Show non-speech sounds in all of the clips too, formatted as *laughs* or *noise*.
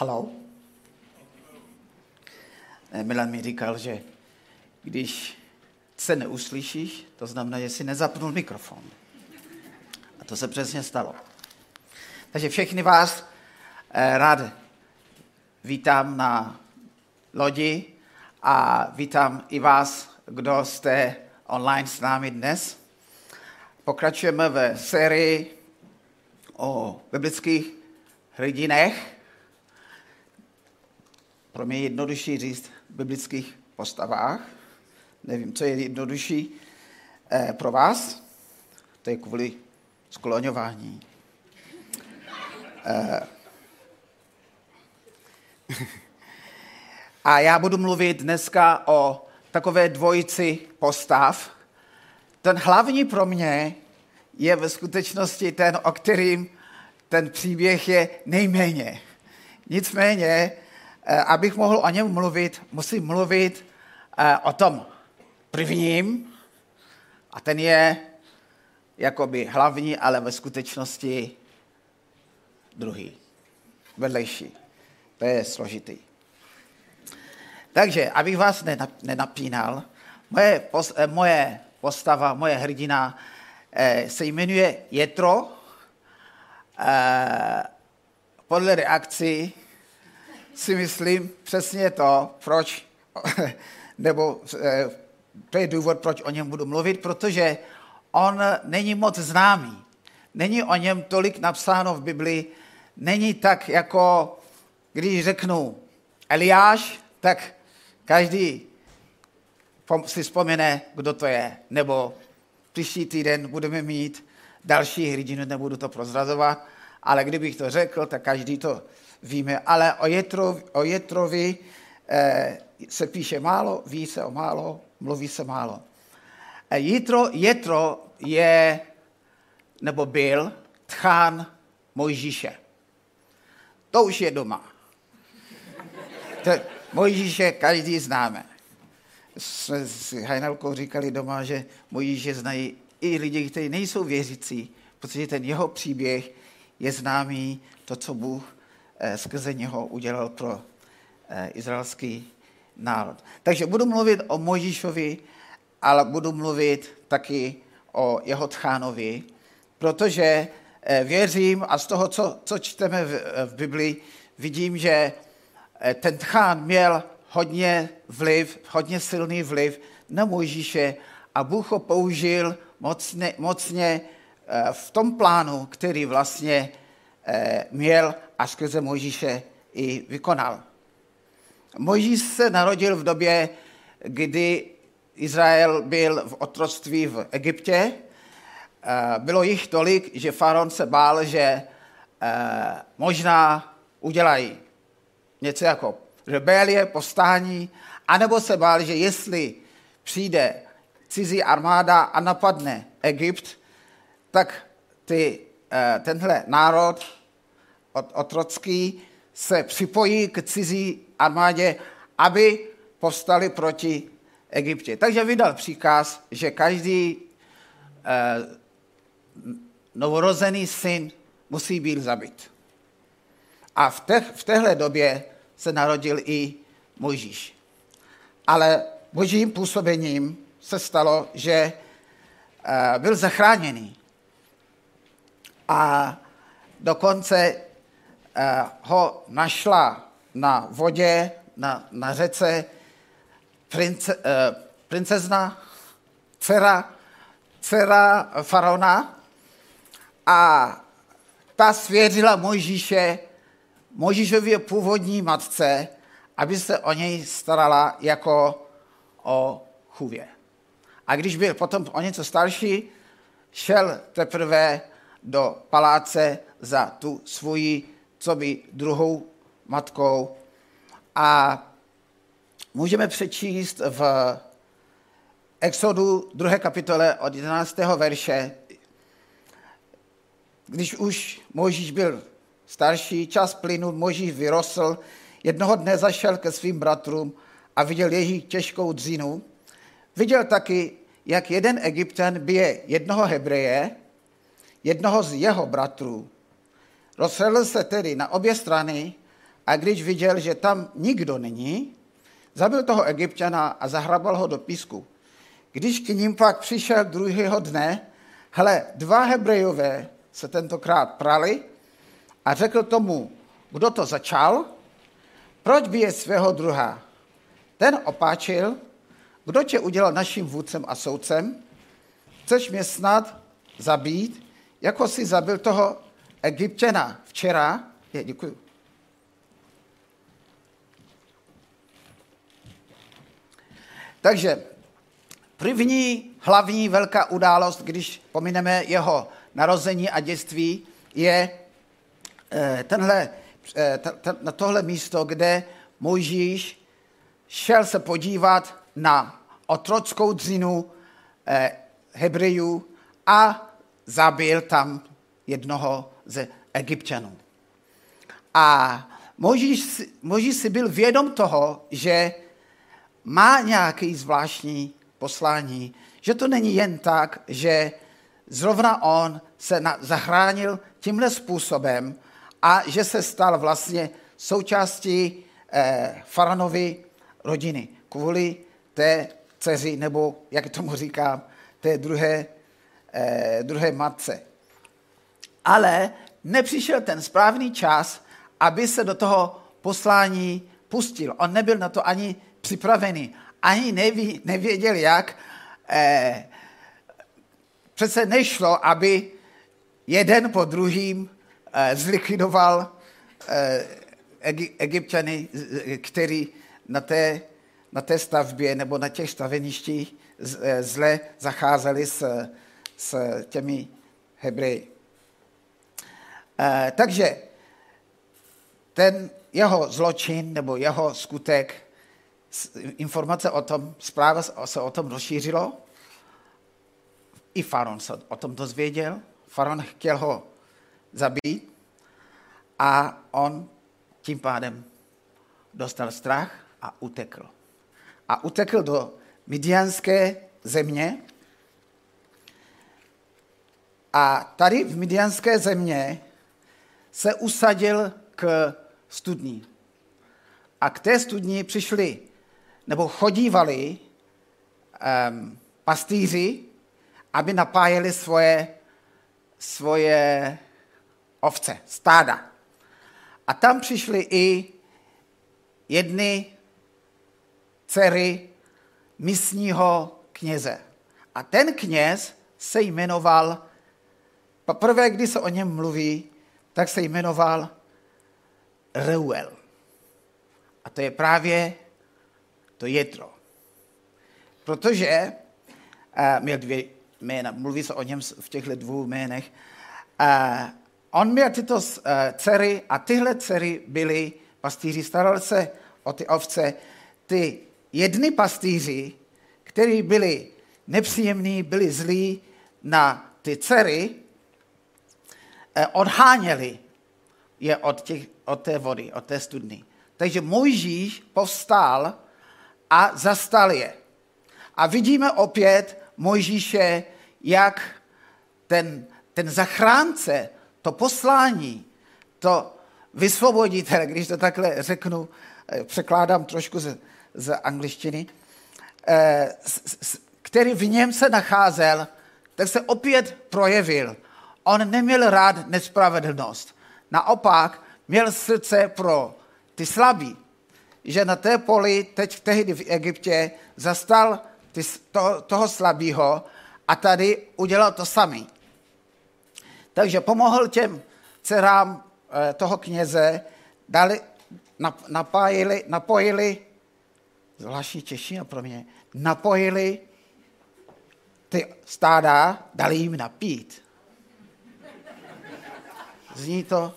Halo? Milan mi říkal, že když se neuslyšíš, to znamená, že si nezapnul mikrofon. A to se přesně stalo. Takže všechny vás eh, rád vítám na lodi a vítám i vás, kdo jste online s námi dnes. Pokračujeme ve sérii o biblických hrdinech. Pro mě je jednodušší říct biblických postavách. Nevím, co je jednodušší eh, pro vás. To je kvůli skloňování. Eh, a já budu mluvit dneska o takové dvojici postav. Ten hlavní pro mě je ve skutečnosti ten, o kterým ten příběh je nejméně. Nicméně, abych mohl o něm mluvit, musím mluvit eh, o tom prvním, a ten je jakoby hlavní, ale ve skutečnosti druhý, vedlejší. To je složitý. Takže, abych vás nenapínal, moje, eh, moje postava, moje hrdina Eh, se jmenuje Jetro. Eh, podle reakcí si myslím přesně to, proč, *laughs* nebo eh, to je důvod, proč o něm budu mluvit, protože on není moc známý. Není o něm tolik napsáno v Biblii, není tak jako, když řeknu Eliáš, tak každý si vzpomene, kdo to je, nebo Příští týden budeme mít další hrdinu, nebudu to prozrazovat, ale kdybych to řekl, tak každý to víme. Ale o, Jetrovi, o Jetrovi eh, se píše málo, ví se o málo, mluví se málo. Eh, Jetro, Jetro je, nebo byl, tchán Mojžíše. To už je doma. To, Mojžíše každý známe jsme s Hajnalkou říkali doma, že že znají i lidi, kteří nejsou věřící, protože ten jeho příběh je známý, to, co Bůh skrze něho udělal pro eh, izraelský národ. Takže budu mluvit o Mojžíšovi, ale budu mluvit taky o jeho tchánovi, protože eh, věřím a z toho, co, co čteme v, v Biblii, vidím, že ten tchán měl hodně vliv, hodně silný vliv na Mojžíše a Bůh ho použil mocně, mocně eh, v tom plánu, který vlastně eh, měl a skrze Mojžíše i vykonal. Mojžíš se narodil v době, kdy Izrael byl v otroctví v Egyptě. Eh, bylo jich tolik, že faraon se bál, že možná udělají něco jako rebelie, povstání, anebo se bál, že jestli přijde cizí armáda a napadne Egypt, tak ty, eh, tenhle národ otrocký se připojí k cizí armádě, aby povstali proti Egyptě. Takže vydal příkaz, že každý eh, novorozený syn musí být zabit. A v, te, v téhle době se narodil i Mojžíš. Ale božím působením se stalo, že eh, byl zachráněný. A dokonce ho našla na vodě, na, na řece prince, eh, princezna, dcera, dcera faraona a ta svěřila Mojžíše Možíšově původní matce, aby se o něj starala jako o chůvě. A když byl potom o něco starší, šel teprve do paláce za tu svoji, co by druhou matkou. A můžeme přečíst v Exodu 2. kapitole od 11. verše, když už Možíš byl starší, čas plynul, Možíš vyrostl, jednoho dne zašel ke svým bratrům a viděl jejich těžkou dřinu. Viděl taky, jak jeden Egypten bije jednoho Hebreje, jednoho z jeho bratrů. Rozhledl se tedy na obě strany a když viděl, že tam nikdo není, zabil toho egyptiana a zahrabal ho do písku. Když k ním pak přišel druhého dne, hele, dva hebrejové se tentokrát prali a řekl tomu, kdo to začal, proč je svého druha? Ten opáčil, kdo tě udělal naším vůdcem a soudcem? Chceš mě snad zabít, jako si zabil toho egyptěna včera? Je, děkuji. Takže první hlavní velká událost, když pomineme jeho narození a dětství, je eh, tenhle, eh, na tohle místo, kde Mojžíš šel se podívat na otrockou dřinu eh, Hebrejů a zabil tam jednoho ze Egyptianů. A Mojžíš, Mojžíš si byl vědom toho, že má nějaký zvláštní poslání, že to není jen tak, že zrovna on se na, zachránil tímhle způsobem a že se stal vlastně součástí eh, faranovy rodiny kvůli té dceři, nebo jak tomu říkám, té druhé, eh, druhé matce. Ale nepřišel ten správný čas, aby se do toho poslání pustil. On nebyl na to ani připravený, ani neví, nevěděl jak. Eh, přece nešlo, aby jeden po druhým eh, zlikvidoval eh, egyptiany, který na té, na té stavbě nebo na těch staveništích eh, zle zacházeli s, s těmi Hebreji. Takže ten jeho zločin nebo jeho skutek, informace o tom, zpráva se o tom rozšířilo, i Faron se o tom dozvěděl, Faron chtěl ho zabít a on tím pádem dostal strach a utekl. A utekl do Midianské země. A tady v Midianské země se usadil k studní. A k té studni přišli, nebo chodívali um, pastýři, aby napájeli svoje, svoje ovce, stáda. A tam přišly i jedny dcery místního kněze. A ten kněz se jmenoval, poprvé, kdy se o něm mluví, tak se jmenoval Reuel. A to je právě to jetro. Protože uh, měl dvě jména, mluví se o něm v těchto dvou jménech. Uh, on měl tyto uh, dcery a tyhle dcery byly pastýři, starali se o ty ovce. Ty jedny pastýři, kteří byli nepříjemní, byli zlí na ty dcery, odháněli je od, těch, od té vody, od té studny. Takže Mojžíš povstal a zastal je. A vidíme opět Mojžíše, jak ten, ten zachránce, to poslání, to vysvoboditel, když to takhle řeknu, eh, překládám trošku z, z angličtiny, eh, který v něm se nacházel, tak se opět projevil. On neměl rád nespravedlnost. Naopak měl srdce pro ty slabí. Že na té poli, teď tehdy v Egyptě, zastal ty, to, toho slabého a tady udělal to samý. Takže pomohl těm dcerám eh, toho kněze, dali, napájili, napojili, zvláštní čeština pro mě, napojili ty stáda, dali jim napít. Zní to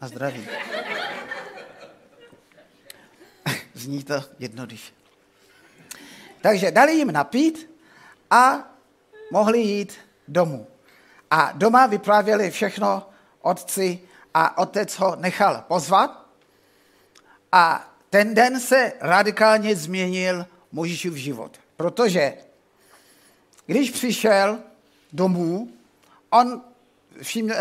na zdraví. *laughs* Zní to jednoduše. Takže dali jim napít a mohli jít domů. A doma vyprávěli všechno otci a otec ho nechal pozvat. A ten den se radikálně změnil Možíšův život. Protože když přišel domů, on všim, uh,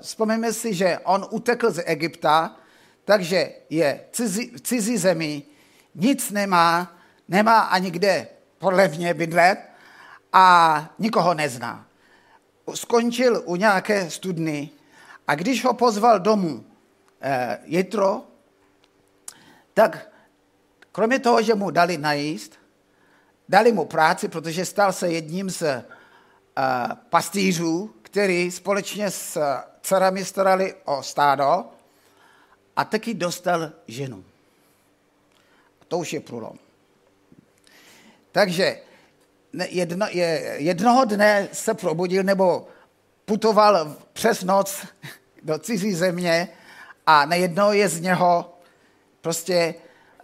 vzpomeňme si, že on utekl z Egypta, takže je cizí, v cizí zemi, nic nemá, nemá ani kde podle mě bydlet a nikoho nezná. Skončil u nějaké studny a když ho pozval domů eh, Jitro, tak kromě toho, že mu dali najíst, dali mu práci, protože stal se jedním z uh, pastýřů, který společně s dcerami starali o stádo a taky dostal ženu. To už je průlom. Takže jedno, je, jednoho dne se probudil nebo putoval přes noc *laughs* do cizí země a najednou je z něho prostě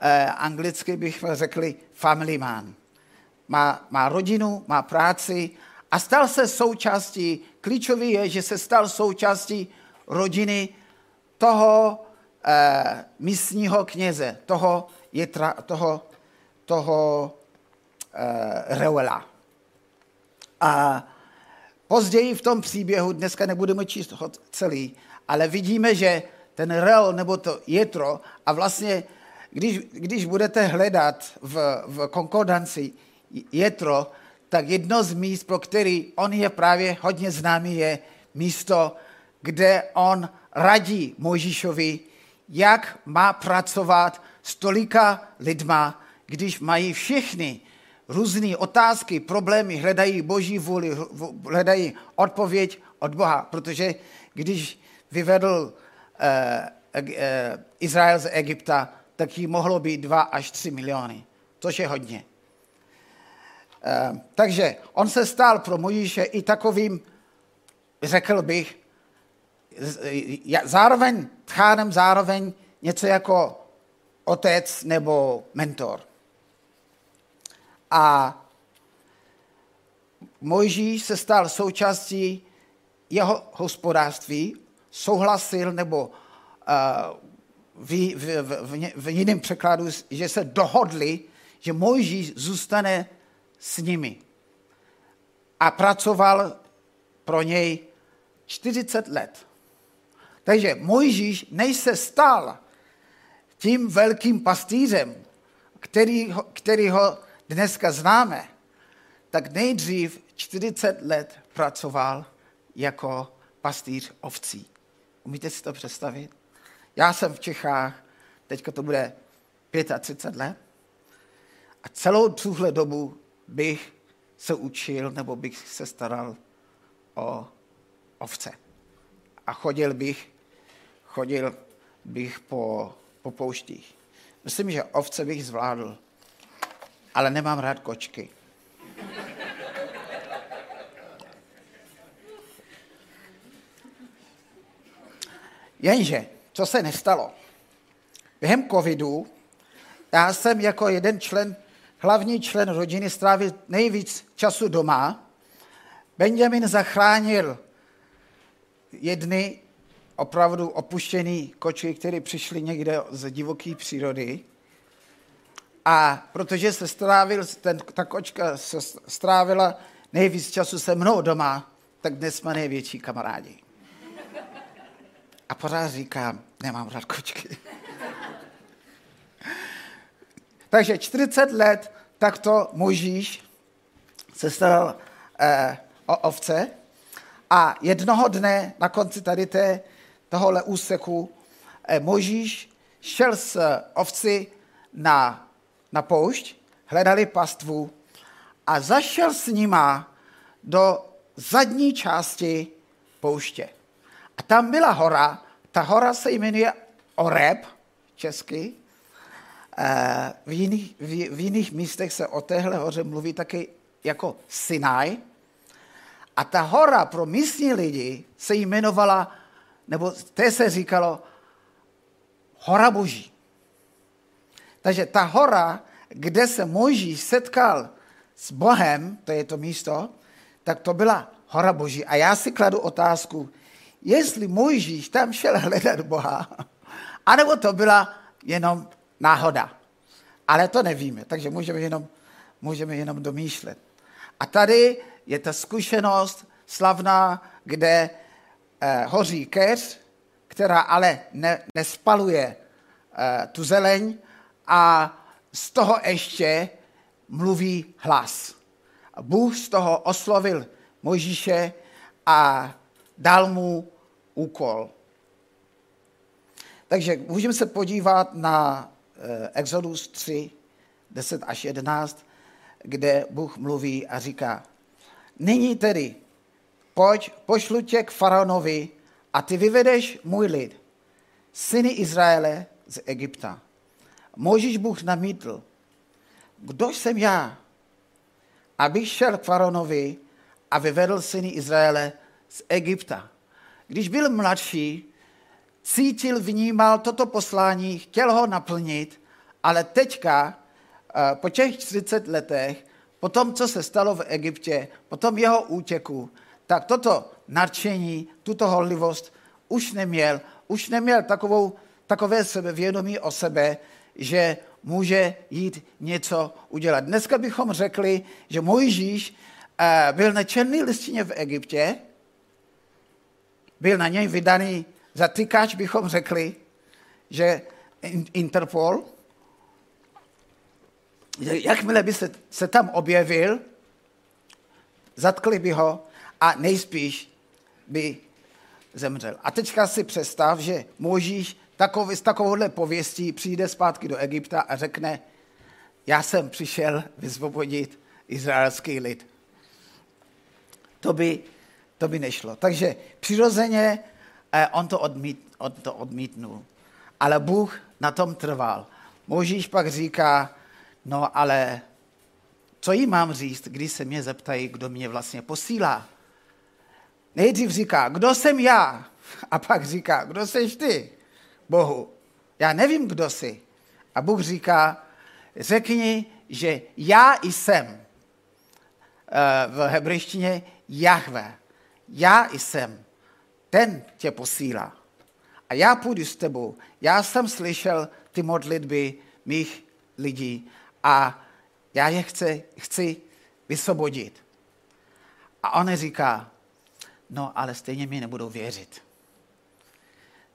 eh, anglicky bych řekli family man. Má, má rodinu, má práci a stal se součástí, klíčový je, že se stal součástí rodiny toho eh, místního kněze, toho, jetra, toho, toho eh, Reuela. A později v tom příběhu, dneska nebudeme číst ho celý, ale vidíme, že ten Rel nebo to Jetro a vlastně, když, když budete hledat v, v konkordanci Jetro, tak jedno z míst, pro který on je právě hodně známý, je místo, kde on radí Mojžíšovi, jak má pracovat s tolika lidma, když mají všechny různé otázky, problémy, hledají boží vůli, hledají odpověď od Boha, protože když vyvedl eh, eh, Izrael z Egypta, tak jí mohlo být dva až tři miliony, což je hodně. Eh, takže on se stal pro Mojíše i takovým, řekl bych, zároveň tchánem, zároveň něco jako otec nebo mentor. A Mojžíš se stal součástí jeho hospodářství, souhlasil nebo uh, v, v, v, v jiném překladu, že se dohodli, že Mojžíš zůstane s nimi. A pracoval pro něj 40 let. Takže Mojžíš než se stal tím velkým pastýřem, který, který ho dneska známe, tak nejdřív 40 let pracoval jako pastýř ovcí. Umíte si to představit? Já jsem v Čechách, teďka to bude 35 let, a celou tuhle dobu bych se učil nebo bych se staral o ovce. A chodil bych, chodil bych po, po pouštích. Myslím, že ovce bych zvládl, ale nemám rád kočky. Jenže, co se nestalo? Během covidu já jsem jako jeden člen hlavní člen rodiny strávil nejvíc času doma. Benjamin zachránil jedny opravdu opuštěný kočky, které přišly někde z divoké přírody. A protože se strávil, ten, ta kočka se strávila nejvíc času se mnou doma, tak dnes jsme největší kamarádi. A pořád říkám, nemám rád kočky. Takže 40 let takto Možíš se staral eh, o ovce a jednoho dne na konci tady té, tohohle úseku eh, Možíš šel s ovci na, na poušť, hledali pastvu a zašel s nima do zadní části pouště. A tam byla hora, ta hora se jmenuje Oreb, česky, v jiných, v, v jiných místech se o téhle hoře mluví taky jako Sinai. A ta hora pro místní lidi se jmenovala, nebo té se říkalo Hora Boží. Takže ta hora, kde se Mojžíš setkal s Bohem, to je to místo, tak to byla hora Boží. A já si kladu otázku, jestli Mojžíš tam šel hledat Boha, *laughs* anebo to byla jenom náhoda. Ale to nevíme, takže můžeme jenom, můžeme jenom domýšlet. A tady je ta zkušenost slavná, kde eh, hoří keř, která ale ne, nespaluje eh, tu zeleň a z toho ještě mluví hlas. Bůh z toho oslovil Mojžíše a dal mu úkol. Takže můžeme se podívat na Exodus 3, 10 až 11, kde Bůh mluví a říká, nyní tedy pojď, pošlu tě k faraonovi a ty vyvedeš můj lid, syny Izraele z Egypta. Možíš Bůh namítl, kdo jsem já, abych šel k faraonovi a vyvedl syny Izraele z Egypta. Když byl mladší, cítil, vnímal toto poslání, chtěl ho naplnit, ale teďka, eh, po těch 40 letech, po tom, co se stalo v Egyptě, po tom jeho útěku, tak toto nadšení, tuto horlivost už neměl, už neměl takovou, takové sebevědomí o sebe, že může jít něco udělat. Dneska bychom řekli, že Mojžíš eh, byl na černé listině v Egyptě, byl na něj vydaný zatýkač, bychom řekli, že Interpol, jakmile by se, se tam objevil, zatkli by ho a nejspíš by zemřel. A teďka si představ, že Možíš takový, s takovouhle pověstí přijde zpátky do Egypta a řekne, já jsem přišel vysvobodit izraelský lid. To by, to by nešlo. Takže přirozeně on to, odmít, on to odmítnul. Ale Bůh na tom trval. Možíš pak říká, no ale co jí mám říct, když se mě zeptají, kdo mě vlastně posílá? Nejdřív říká, kdo jsem já? A pak říká, kdo jsi ty? Bohu, já nevím, kdo jsi. A Bůh říká, řekni, že já jsem. Eh, v hebrejštině Jahve. Já jsem. Ten tě posílá. A já půjdu s tebou. Já jsem slyšel ty modlitby mých lidí a já je chci, chci vysvobodit. A on říká, no ale stejně mi nebudou věřit.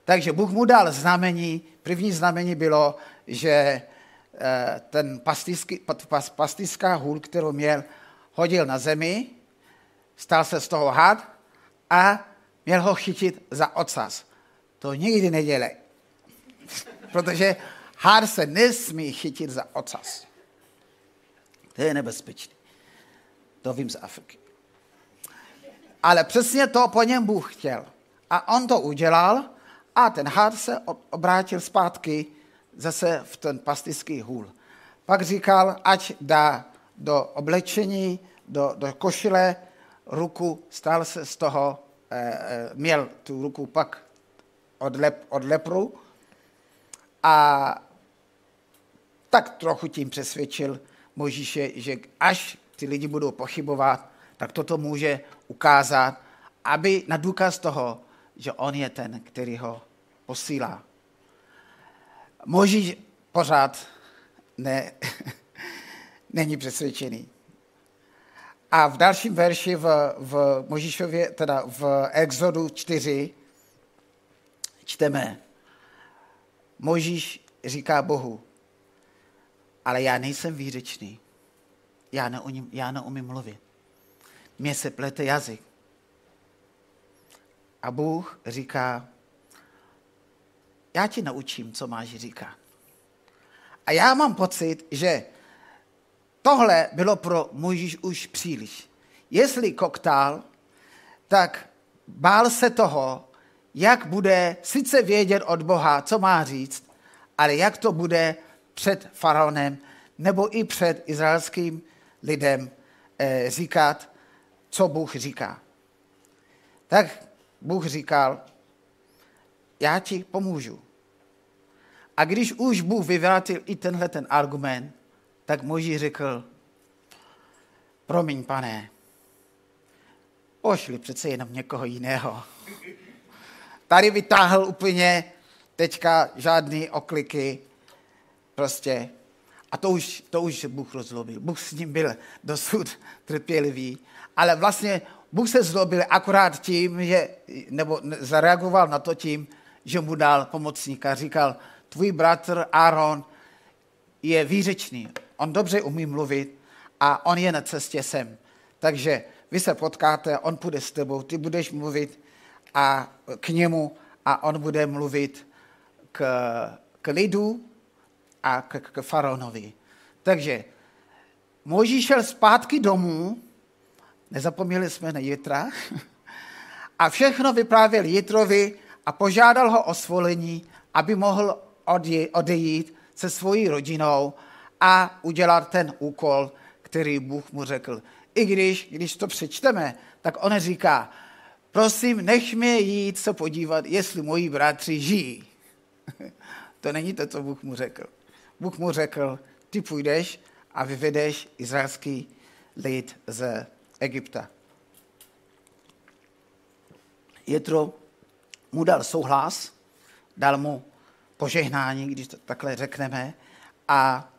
Takže Bůh mu dal znamení. První znamení bylo, že eh, ten pastýřská hůl, kterou měl, hodil na zemi, stal se z toho had a měl ho chytit za ocas. To nikdy nedělej. Protože had se nesmí chytit za ocas. To je nebezpečné. To vím z Afriky. Ale přesně to po něm Bůh chtěl. A on to udělal a ten had se obrátil zpátky zase v ten pastický hůl. Pak říkal, ať dá do oblečení, do, do košile ruku, stál se z toho, měl tu ruku pak od, lep, od lepru a tak trochu tím přesvědčil Možíše, že až ty lidi budou pochybovat, tak toto může ukázat, aby na důkaz toho, že on je ten, který ho posílá. Moží pořád ne, *laughs* není přesvědčený. A v dalším verši v, v Možíšově, teda v Exodu 4, čteme, Možíš říká Bohu, ale já nejsem výřečný. Já neumím, já neumím mluvit. Mně se plete jazyk. A Bůh říká, já ti naučím, co máš říkat. A já mám pocit, že tohle bylo pro Mojžíš už příliš. Jestli koktál, tak bál se toho, jak bude sice vědět od Boha, co má říct, ale jak to bude před faraonem nebo i před izraelským lidem eh, říkat, co Bůh říká. Tak Bůh říkal, já ti pomůžu. A když už Bůh vyvrátil i tenhle ten argument, tak Moží řekl, promiň pane, pošli přece jenom někoho jiného. Tady vytáhl úplně teďka žádný okliky, prostě. A to už, to už Bůh rozlobil. Bůh s ním byl dosud trpělivý, ale vlastně Bůh se zlobil akorát tím, že, nebo zareagoval na to tím, že mu dal pomocníka. Říkal, tvůj bratr Aaron je výřečný, on dobře umí mluvit a on je na cestě sem. Takže vy se potkáte, on půjde s tebou, ty budeš mluvit a k němu a on bude mluvit k, k lidu a k, k faraonovi. Takže Mojžíš šel zpátky domů, nezapomněli jsme na Jitra, *laughs* a všechno vyprávěl Jitrovi a požádal ho o svolení, aby mohl odejít se svojí rodinou a udělat ten úkol, který Bůh mu řekl. I když, když to přečteme, tak on říká, prosím, nech mě jít se podívat, jestli moji bratři žijí. *laughs* to není to, co Bůh mu řekl. Bůh mu řekl, ty půjdeš a vyvedeš izraelský lid z Egypta. Jetro mu dal souhlas, dal mu požehnání, když to takhle řekneme, a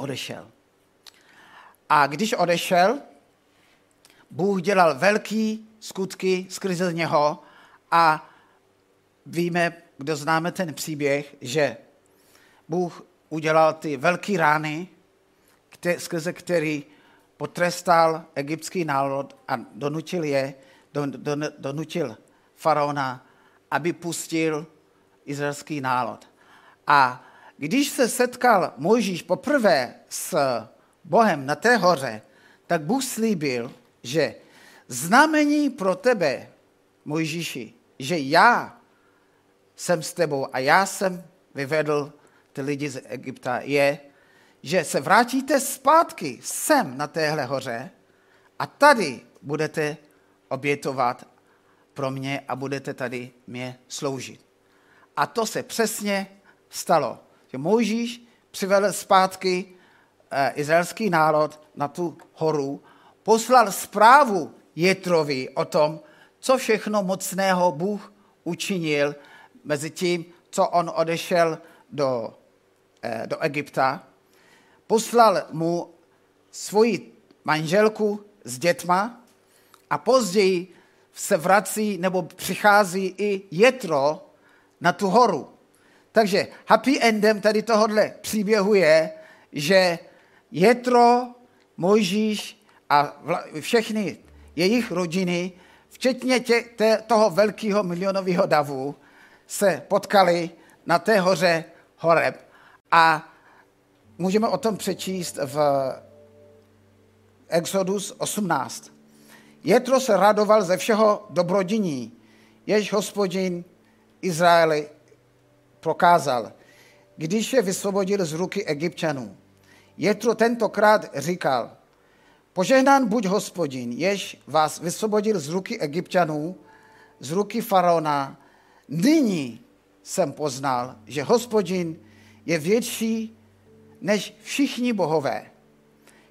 odešel. A když odešel, Bůh dělal velký skutky skrze něho a víme, kdo známe ten příběh, že Bůh udělal ty velké rány, skrze který potrestal egyptský národ a donutil je, donutil faraona, aby pustil izraelský národ. A když se setkal Mojžíš poprvé s Bohem na té hoře, tak Bůh slíbil, že znamení pro tebe, Mojžíši, že já jsem s tebou a já jsem vyvedl ty lidi z Egypta, je, že se vrátíte zpátky sem na téhle hoře a tady budete obětovat pro mě a budete tady mě sloužit. A to se přesně stalo, že Mojžíš přivedl zpátky eh, izraelský národ na tu horu, poslal zprávu Jetrovi o tom, co všechno mocného Bůh učinil mezi tím, co on odešel do, eh, do Egypta. Poslal mu svoji manželku s dětma a později se vrací nebo přichází i Jetro na tu horu. Takže happy endem tady tohohle příběhu je, že Jetro, Mojžíš a všechny jejich rodiny, včetně tě, té, toho velkého milionového davu, se potkali na té hoře Horeb. A můžeme o tom přečíst v Exodus 18. Jetro se radoval ze všeho dobrodiní, jež hospodin Izraeli prokázal, když je vysvobodil z ruky egyptianů. Jetro tentokrát říkal, požehnán buď hospodin, jež vás vysvobodil z ruky egyptianů, z ruky faraona. Nyní jsem poznal, že hospodin je větší než všichni bohové.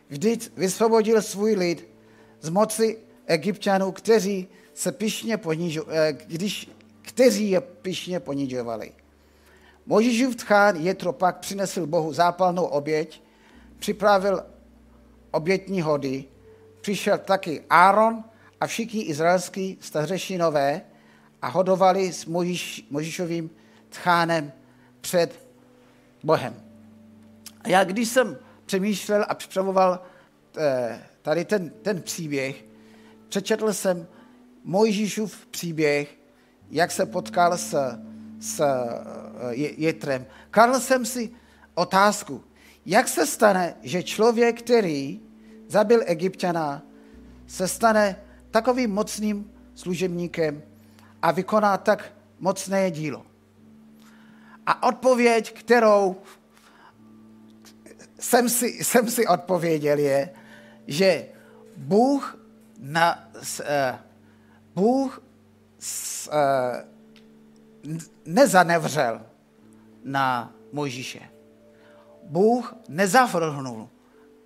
Vždyť vysvobodil svůj lid z moci egyptianů, kteří se pišně ponižo, eh, když, kteří je pišně ponižovali. Možíšův tchán Jetro pak přinesl Bohu zápalnou oběť, připravil obětní hody, přišel taky Áron a všichni izraelský stařešinové a hodovali s Možíš, Možíšovým tchánem před Bohem. A já když jsem přemýšlel a připravoval eh, tady ten, ten příběh, přečetl jsem Mojžíšův příběh, jak se potkal s, s eh, Jetrem. Kladl jsem si otázku, jak se stane, že člověk, který zabil egyptiana, se stane takovým mocným služebníkem a vykoná tak mocné dílo. A odpověď, kterou jsem si, jsem si odpověděl, je, že Bůh na, uh, Bůh s, uh, nezanevřel na Mojžíše. Bůh nezavrhnul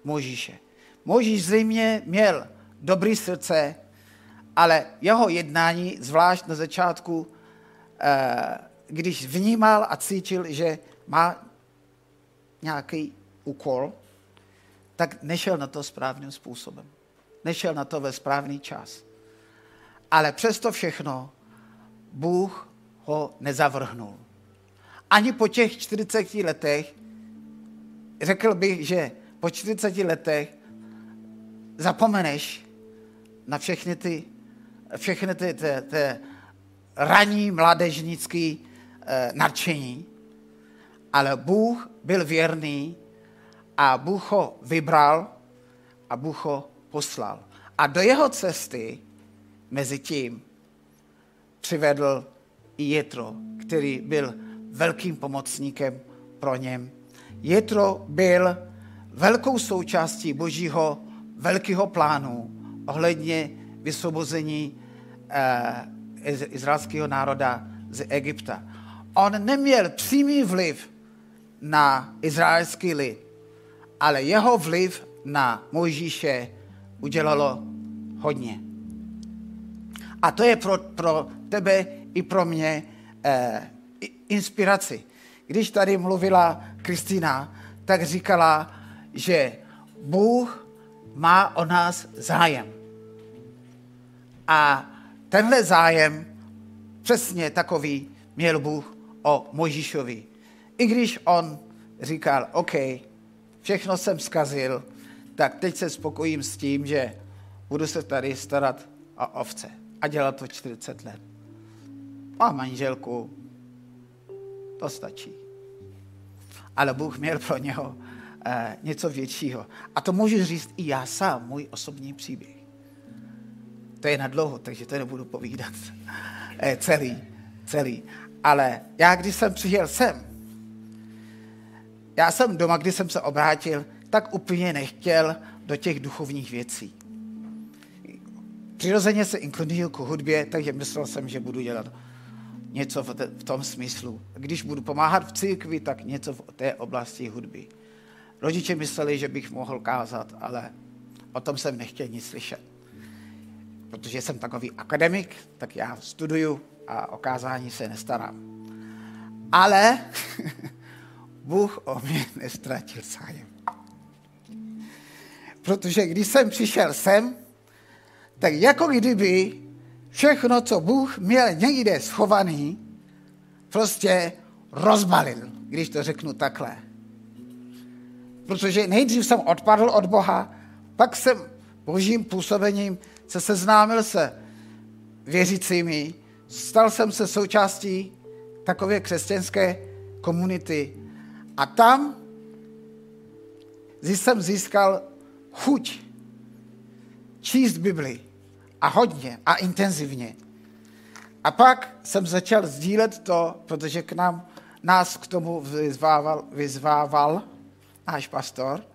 Mojžíše. Mojžíš zřejmě měl dobrý srdce, ale jeho jednání, zvlášť na začátku, uh, když vnímal a cítil, že má nějaký úkol, tak nešel na to správným způsobem nešel na to ve správný čas. Ale přesto všechno Bůh ho nezavrhnul. ani po těch 40 letech, řekl bych, že po 40 letech zapomeneš na všechny ty, všechny ty, ty, ty raní mládežnické eh, nadšení, ale Bůh byl věrný a Bůh ho vybral a Bůh ho poslal. A do jeho cesty mezi tím přivedl Jetro, který byl velkým pomocníkem pro něm. Jetro byl velkou součástí božího velkého plánu ohledně vysvobození eh, izraelského národa z Egypta. On neměl přímý vliv na izraelský lid, ale jeho vliv na Mojžíše udělalo hodně. A to je pro, pro tebe i pro mě eh, inspiraci. Když tady mluvila Kristýna, tak říkala, že Bůh má o nás zájem. A tenhle zájem, přesně takový, měl Bůh o Mojžíšovi. I když on říkal, OK, všechno jsem zkazil, tak teď se spokojím s tím, že budu se tady starat o ovce. A dělat to 40 let. Má manželku, to stačí. Ale Bůh měl pro něho eh, něco většího. A to můžu říct i já sám, můj osobní příběh. To je na dlouho, takže to nebudu povídat eh, celý, celý. Ale já, když jsem přijel sem, já jsem doma, když jsem se obrátil, tak úplně nechtěl do těch duchovních věcí. Přirozeně se inklinuju k hudbě, takže myslel jsem, že budu dělat něco v tom smyslu. Když budu pomáhat v církvi, tak něco v té oblasti hudby. Rodiče mysleli, že bych mohl kázat, ale o tom jsem nechtěl nic slyšet. Protože jsem takový akademik, tak já studuju a o kázání se nestarám. Ale *laughs* Bůh o mě nestratil zájem. Protože když jsem přišel sem, tak jako kdyby všechno, co Bůh měl někde schovaný, prostě rozbalil, když to řeknu takhle. Protože nejdřív jsem odpadl od Boha, pak jsem božím působením se seznámil se věřícími, stal jsem se součástí takové křesťanské komunity a tam jsem získal chuť číst Bibli a hodně a intenzivně. A pak jsem začal sdílet to, protože k nám, nás k tomu vyzvával, vyzvával náš pastor.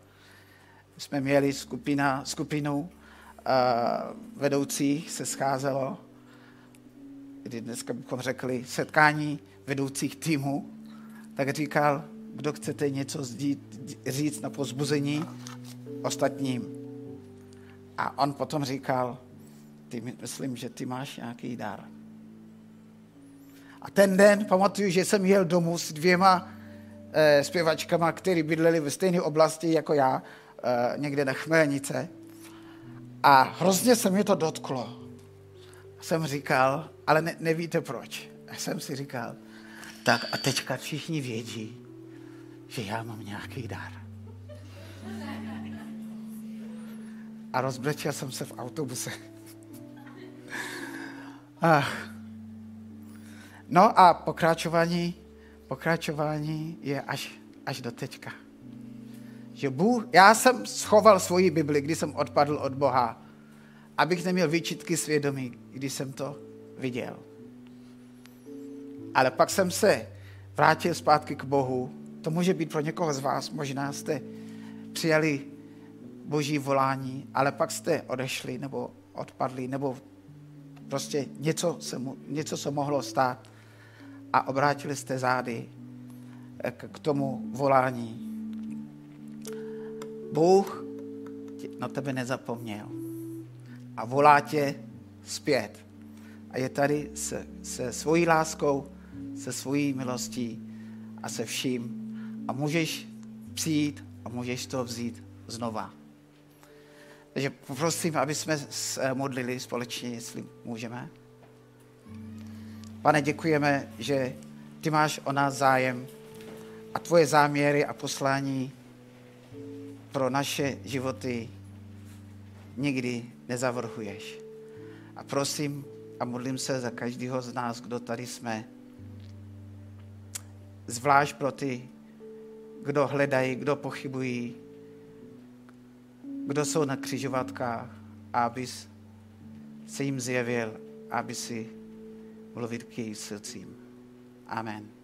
Jsme měli skupina, skupinu uh, vedoucích, se scházelo, kdy dneska bychom řekli setkání vedoucích týmu, tak říkal, kdo chcete něco zdít, říct na pozbuzení ostatním. A on potom říkal, ty myslím, že ty máš nějaký dar. A ten den pamatuju, že jsem jel domů s dvěma e, zpěvačkama, který bydleli ve stejné oblasti jako já, e, někde na Chmelnice. A hrozně se mi to dotklo. Jsem říkal, ale ne, nevíte proč. A jsem si říkal, tak a teďka všichni vědí, že já mám nějaký dar. A rozbrečel jsem se v autobuse. Ach. No a pokračování, pokračování je až, až do teďka. Že Bůh, já jsem schoval svoji Bibli, když jsem odpadl od Boha, abych neměl výčitky svědomí, když jsem to viděl. Ale pak jsem se vrátil zpátky k Bohu. To může být pro někoho z vás, možná jste přijali boží volání, ale pak jste odešli nebo odpadli, nebo prostě něco se, mu, něco se mohlo stát a obrátili jste zády k, k tomu volání. Bůh na tebe nezapomněl a volá tě zpět. A je tady se, se svojí láskou, se svojí milostí a se vším. A můžeš přijít a můžeš to vzít znova. Takže poprosím, aby jsme se modlili společně, jestli můžeme. Pane, děkujeme, že ty máš o nás zájem a tvoje záměry a poslání pro naše životy nikdy nezavrhuješ. A prosím a modlím se za každého z nás, kdo tady jsme, zvlášť pro ty, kdo hledají, kdo pochybují, kdo jsou na křižovatkách, abys se jim zjevil, aby si mluvit k jejich srdcím. Amen.